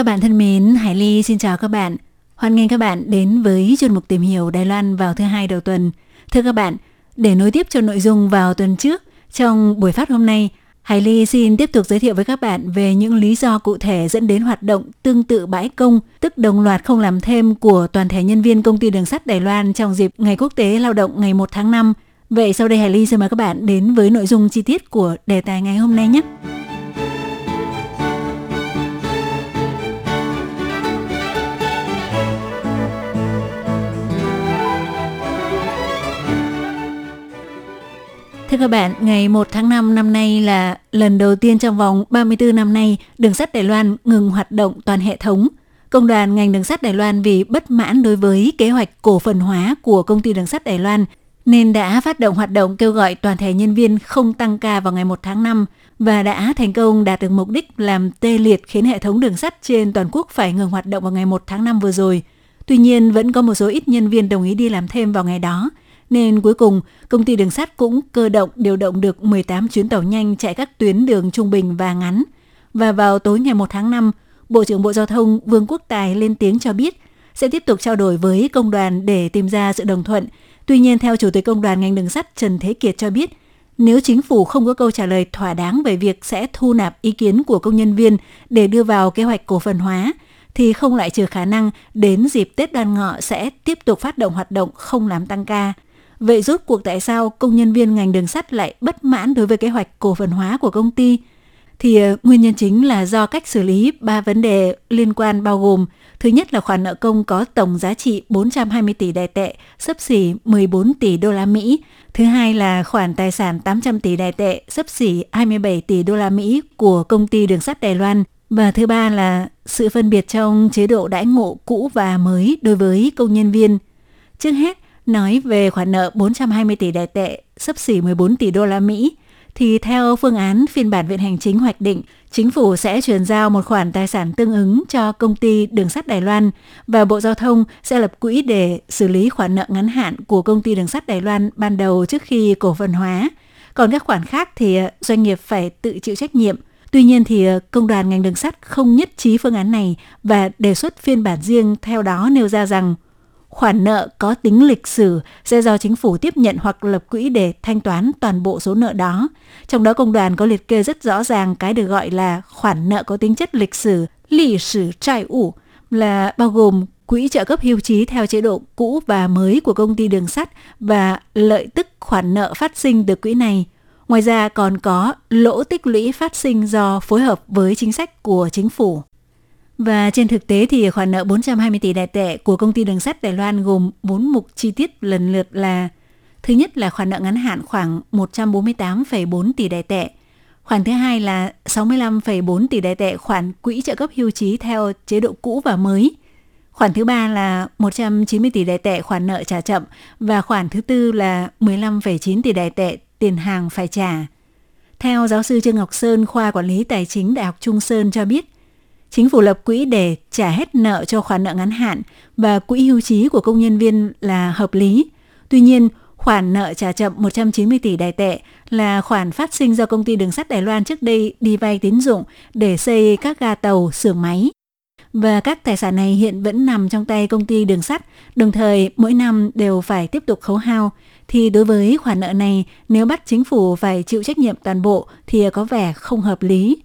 Các bạn thân mến, Hải Ly xin chào các bạn. Hoan nghênh các bạn đến với chuyên mục tìm hiểu Đài Loan vào thứ hai đầu tuần. Thưa các bạn, để nối tiếp cho nội dung vào tuần trước, trong buổi phát hôm nay, Hải Ly xin tiếp tục giới thiệu với các bạn về những lý do cụ thể dẫn đến hoạt động tương tự bãi công, tức đồng loạt không làm thêm của toàn thể nhân viên công ty đường sắt Đài Loan trong dịp Ngày Quốc tế Lao động ngày 1 tháng 5. Vậy sau đây Hải Ly xin mời các bạn đến với nội dung chi tiết của đề tài ngày hôm nay nhé. Thưa các bạn, ngày 1 tháng 5 năm nay là lần đầu tiên trong vòng 34 năm nay, đường sắt Đài Loan ngừng hoạt động toàn hệ thống. Công đoàn ngành đường sắt Đài Loan vì bất mãn đối với kế hoạch cổ phần hóa của công ty đường sắt Đài Loan nên đã phát động hoạt động kêu gọi toàn thể nhân viên không tăng ca vào ngày 1 tháng 5 và đã thành công đạt được mục đích làm tê liệt khiến hệ thống đường sắt trên toàn quốc phải ngừng hoạt động vào ngày 1 tháng 5 vừa rồi. Tuy nhiên, vẫn có một số ít nhân viên đồng ý đi làm thêm vào ngày đó – nên cuối cùng công ty đường sắt cũng cơ động điều động được 18 chuyến tàu nhanh chạy các tuyến đường trung bình và ngắn. Và vào tối ngày 1 tháng 5, Bộ trưởng Bộ Giao thông Vương Quốc Tài lên tiếng cho biết sẽ tiếp tục trao đổi với công đoàn để tìm ra sự đồng thuận. Tuy nhiên, theo Chủ tịch Công đoàn ngành đường sắt Trần Thế Kiệt cho biết, nếu chính phủ không có câu trả lời thỏa đáng về việc sẽ thu nạp ý kiến của công nhân viên để đưa vào kế hoạch cổ phần hóa, thì không lại trừ khả năng đến dịp Tết Đoan Ngọ sẽ tiếp tục phát động hoạt động không làm tăng ca. Vậy rốt cuộc tại sao công nhân viên ngành đường sắt lại bất mãn đối với kế hoạch cổ phần hóa của công ty? Thì ờ, nguyên nhân chính là do cách xử lý ba vấn đề liên quan bao gồm Thứ nhất là khoản nợ công có tổng giá trị 420 tỷ đài tệ, sấp xỉ 14 tỷ đô la Mỹ. Thứ hai là khoản tài sản 800 tỷ đài tệ, sấp xỉ 27 tỷ đô la Mỹ của công ty đường sắt Đài Loan. Và thứ ba là sự phân biệt trong chế độ đãi ngộ cũ và mới đối với công nhân viên. Trước hết, nói về khoản nợ 420 tỷ đại tệ, sấp xỉ 14 tỷ đô la Mỹ, thì theo phương án phiên bản viện hành chính hoạch định, chính phủ sẽ chuyển giao một khoản tài sản tương ứng cho công ty đường sắt Đài Loan và Bộ Giao thông sẽ lập quỹ để xử lý khoản nợ ngắn hạn của công ty đường sắt Đài Loan ban đầu trước khi cổ phần hóa. Còn các khoản khác thì ờ, doanh nghiệp phải tự chịu trách nhiệm. Tuy nhiên thì ờ, công đoàn ngành đường sắt không nhất trí phương án này và đề xuất phiên bản riêng theo đó nêu ra rằng khoản nợ có tính lịch sử sẽ do chính phủ tiếp nhận hoặc lập quỹ để thanh toán toàn bộ số nợ đó. Trong đó công đoàn có liệt kê rất rõ ràng cái được gọi là khoản nợ có tính chất lịch sử, lịch sử trai ủ, là bao gồm quỹ trợ cấp hưu trí theo chế độ cũ và mới của công ty đường sắt và lợi tức khoản nợ phát sinh từ quỹ này. Ngoài ra còn có lỗ tích lũy phát sinh do phối hợp với chính sách của chính phủ. Và trên thực tế thì khoản nợ 420 tỷ đại tệ của công ty đường sắt Đài Loan gồm 4 mục chi tiết lần lượt là Thứ nhất là khoản nợ ngắn hạn khoảng 148,4 tỷ đại tệ. Khoản thứ hai là 65,4 tỷ đại tệ khoản quỹ trợ cấp hưu trí theo chế độ cũ và mới. Khoản thứ ba là 190 tỷ đại tệ khoản nợ trả chậm và khoản thứ tư là 15,9 tỷ đại tệ tiền hàng phải trả. Theo giáo sư Trương Ngọc Sơn, khoa quản lý tài chính Đại học Trung Sơn cho biết, Chính phủ lập quỹ để trả hết nợ cho khoản nợ ngắn hạn và quỹ hưu trí của công nhân viên là hợp lý. Tuy nhiên, khoản nợ trả chậm 190 tỷ đài tệ là khoản phát sinh do công ty đường sắt Đài Loan trước đây đi vay tín dụng để xây các ga tàu, xưởng máy. Và các tài sản này hiện vẫn nằm trong tay công ty đường sắt, đồng thời mỗi năm đều phải tiếp tục khấu hao. Thì đối với khoản nợ này, nếu bắt chính phủ phải chịu trách nhiệm toàn bộ thì có vẻ không hợp lý.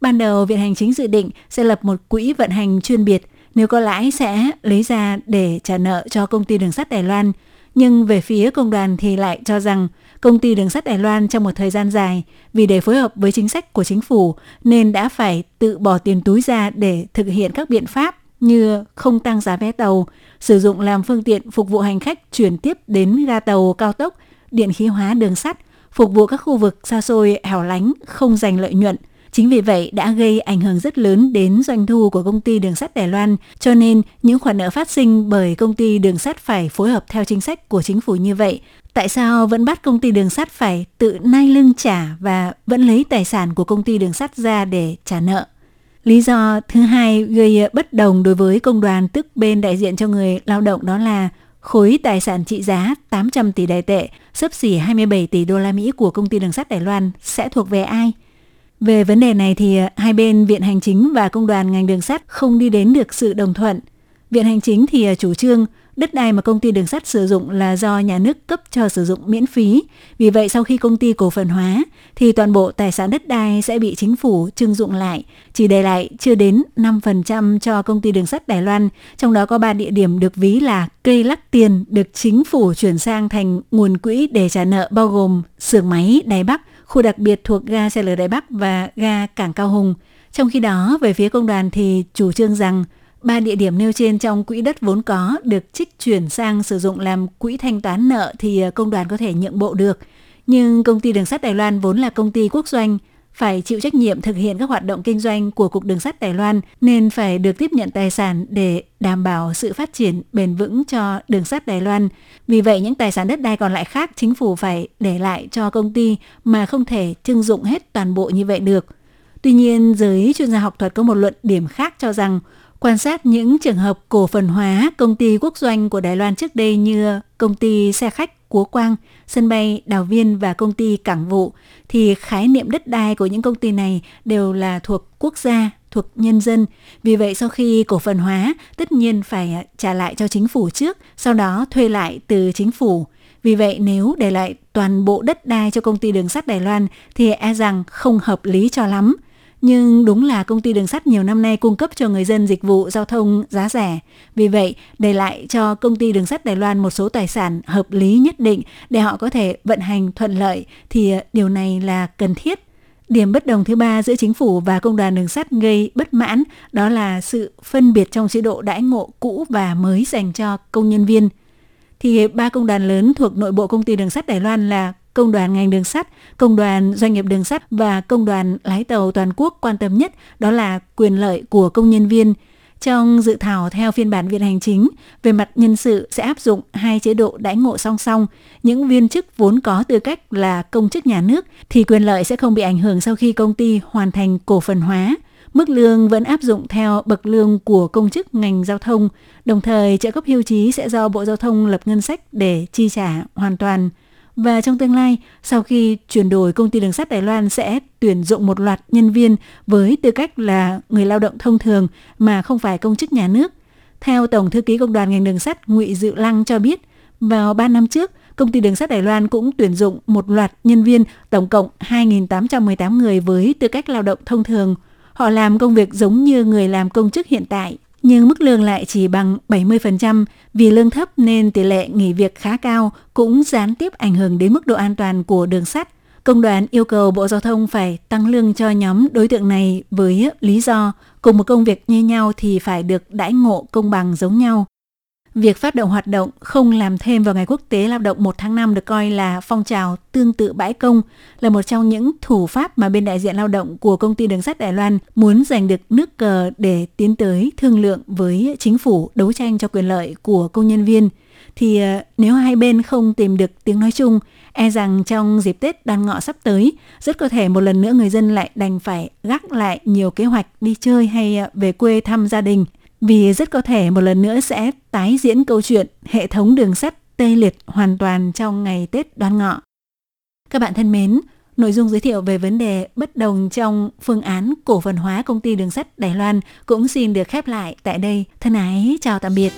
Ban đầu, Viện Hành Chính dự định sẽ lập một quỹ vận hành chuyên biệt, nếu có lãi sẽ lấy ra để trả nợ cho công ty đường sắt Đài Loan. Nhưng về phía công đoàn thì lại cho rằng công ty đường sắt Đài Loan trong một thời gian dài vì để phối hợp với chính sách của chính phủ nên đã phải tự bỏ tiền túi ra để thực hiện các biện pháp như không tăng giá vé tàu, sử dụng làm phương tiện phục vụ hành khách chuyển tiếp đến ga tàu cao tốc, điện khí hóa đường sắt, phục vụ các khu vực xa xôi hẻo lánh không giành lợi nhuận – Chính vì vậy đã gây ảnh hưởng rất lớn đến doanh thu của công ty đường sắt Đài Loan, cho nên những khoản nợ phát sinh bởi công ty đường sắt phải phối hợp theo chính sách của chính phủ như vậy. Tại sao vẫn bắt công ty đường sắt phải tự nai lưng trả và vẫn lấy tài sản của công ty đường sắt ra để trả nợ? Lý do thứ hai gây bất đồng đối với công đoàn tức bên đại diện cho người lao động đó là khối tài sản trị giá 800 tỷ đài tệ, sấp xỉ 27 tỷ đô la Mỹ của công ty đường sắt Đài Loan sẽ thuộc về ai? Về vấn đề này thì à, hai bên Viện Hành Chính và Công đoàn ngành đường sắt không đi đến được sự đồng thuận. Viện Hành Chính thì à, chủ trương đất đai mà công ty đường sắt sử dụng là do nhà nước cấp cho sử dụng miễn phí. Vì vậy sau khi công ty cổ phần hóa thì toàn bộ tài sản đất đai sẽ bị chính phủ trưng dụng lại, chỉ để lại chưa đến 5% cho công ty đường sắt Đài Loan, trong đó có 3 địa điểm được ví là cây lắc tiền được chính phủ chuyển sang thành nguồn quỹ để trả nợ bao gồm xưởng máy Đài Bắc, khu đặc biệt thuộc ga xe lửa Đài Bắc và ga Cảng Cao Hùng. Trong khi đó, về phía công đoàn thì chủ trương rằng Ba địa điểm nêu trên trong quỹ đất vốn có được trích chuyển sang sử dụng làm quỹ thanh toán nợ thì ờ, công đoàn có thể nhượng bộ được. Nhưng công ty đường sắt Đài Loan vốn là công ty quốc doanh, phải chịu trách nhiệm thực hiện các hoạt động kinh doanh của Cục Đường sắt Đài Loan nên phải được tiếp nhận tài sản để đảm bảo sự phát triển bền vững cho đường sắt Đài Loan. Vì vậy những tài sản đất đai còn lại khác chính phủ phải để lại cho công ty mà không thể trưng dụng hết toàn bộ như vậy được. Tuy nhiên, giới chuyên gia học thuật có một luận điểm khác cho rằng Quan sát những trường hợp cổ phần hóa công ty quốc doanh của Đài Loan trước đây như công ty xe khách Cúa Quang, sân bay Đào Viên và công ty Cảng vụ, thì khái niệm đất đai của những công ty này đều là thuộc quốc gia, thuộc nhân dân. Vì vậy sau khi cổ phần hóa, tất nhiên phải trả lại cho chính phủ trước, sau đó thuê lại từ chính phủ. Vì vậy nếu để lại toàn bộ đất đai cho công ty đường sắt Đài Loan thì e rằng không hợp lý cho lắm – nhưng đúng là công ty đường sắt nhiều năm nay cung cấp cho người dân dịch vụ giao thông giá rẻ. Vì vậy, để lại cho công ty đường sắt Đài Loan một số tài sản hợp lý nhất định để họ có thể vận hành thuận lợi thì ờ, điều này là cần thiết. Điểm bất đồng thứ ba giữa chính phủ và công đoàn đường sắt gây bất mãn đó là sự phân biệt trong chế độ đãi ngộ cũ và mới dành cho công nhân viên. Thì ba công đoàn lớn thuộc nội bộ công ty đường sắt Đài Loan là công đoàn ngành đường sắt, công đoàn doanh nghiệp đường sắt và công đoàn lái tàu toàn quốc quan tâm nhất đó là quyền lợi của công nhân viên. Trong dự thảo theo phiên bản viện hành chính, về mặt nhân sự sẽ áp dụng hai chế độ đãi ngộ song song. Những viên chức vốn có tư cách là công chức nhà nước thì quyền lợi sẽ không bị ảnh hưởng sau khi công ty hoàn thành cổ phần hóa. Mức lương vẫn áp dụng theo bậc lương của công chức ngành giao thông, đồng thời trợ cấp hưu trí sẽ do Bộ Giao thông lập ngân sách để chi trả hoàn toàn. Và trong tương lai, sau khi chuyển đổi công ty đường sắt Đài Loan sẽ tuyển dụng một loạt nhân viên với tư cách là người lao động thông thường mà không phải công chức nhà nước. Theo Tổng thư ký Công đoàn ngành đường sắt Ngụy Dự Lăng cho biết, vào 3 năm trước, công ty đường sắt Đài Loan cũng tuyển dụng một loạt nhân viên, tổng cộng 2.818 người với tư cách lao động thông thường. Họ làm công việc giống như người làm công chức hiện tại, nhưng mức lương lại chỉ bằng 70%, vì lương thấp nên tỷ lệ nghỉ việc khá cao cũng gián tiếp ảnh hưởng đến mức độ an toàn của đường sắt. Công đoàn yêu cầu Bộ Giao thông phải tăng lương cho nhóm đối tượng này với lý do cùng một công việc như nhau thì phải được đãi ngộ công bằng giống nhau. Việc phát động hoạt động không làm thêm vào ngày quốc tế lao động 1 tháng 5 được coi là phong trào tương tự bãi công, là một trong những thủ pháp mà bên đại diện lao động của công ty đường sắt Đài Loan muốn giành được nước cờ để tiến tới thương lượng với chính phủ đấu tranh cho quyền lợi của công nhân viên. Thì ờ, nếu hai bên không tìm được tiếng nói chung, e rằng trong dịp Tết đoan ngọ sắp tới, rất có thể một lần nữa người dân lại đành phải gác lại nhiều kế hoạch đi chơi hay ờ, về quê thăm gia đình vì rất có thể một lần nữa sẽ tái diễn câu chuyện hệ thống đường sắt tê liệt hoàn toàn trong ngày Tết đoan ngọ. Các bạn thân mến, nội dung giới thiệu về vấn đề bất đồng trong phương án cổ phần hóa công ty đường sắt Đài Loan cũng xin được khép lại tại đây. Thân ái, chào tạm biệt.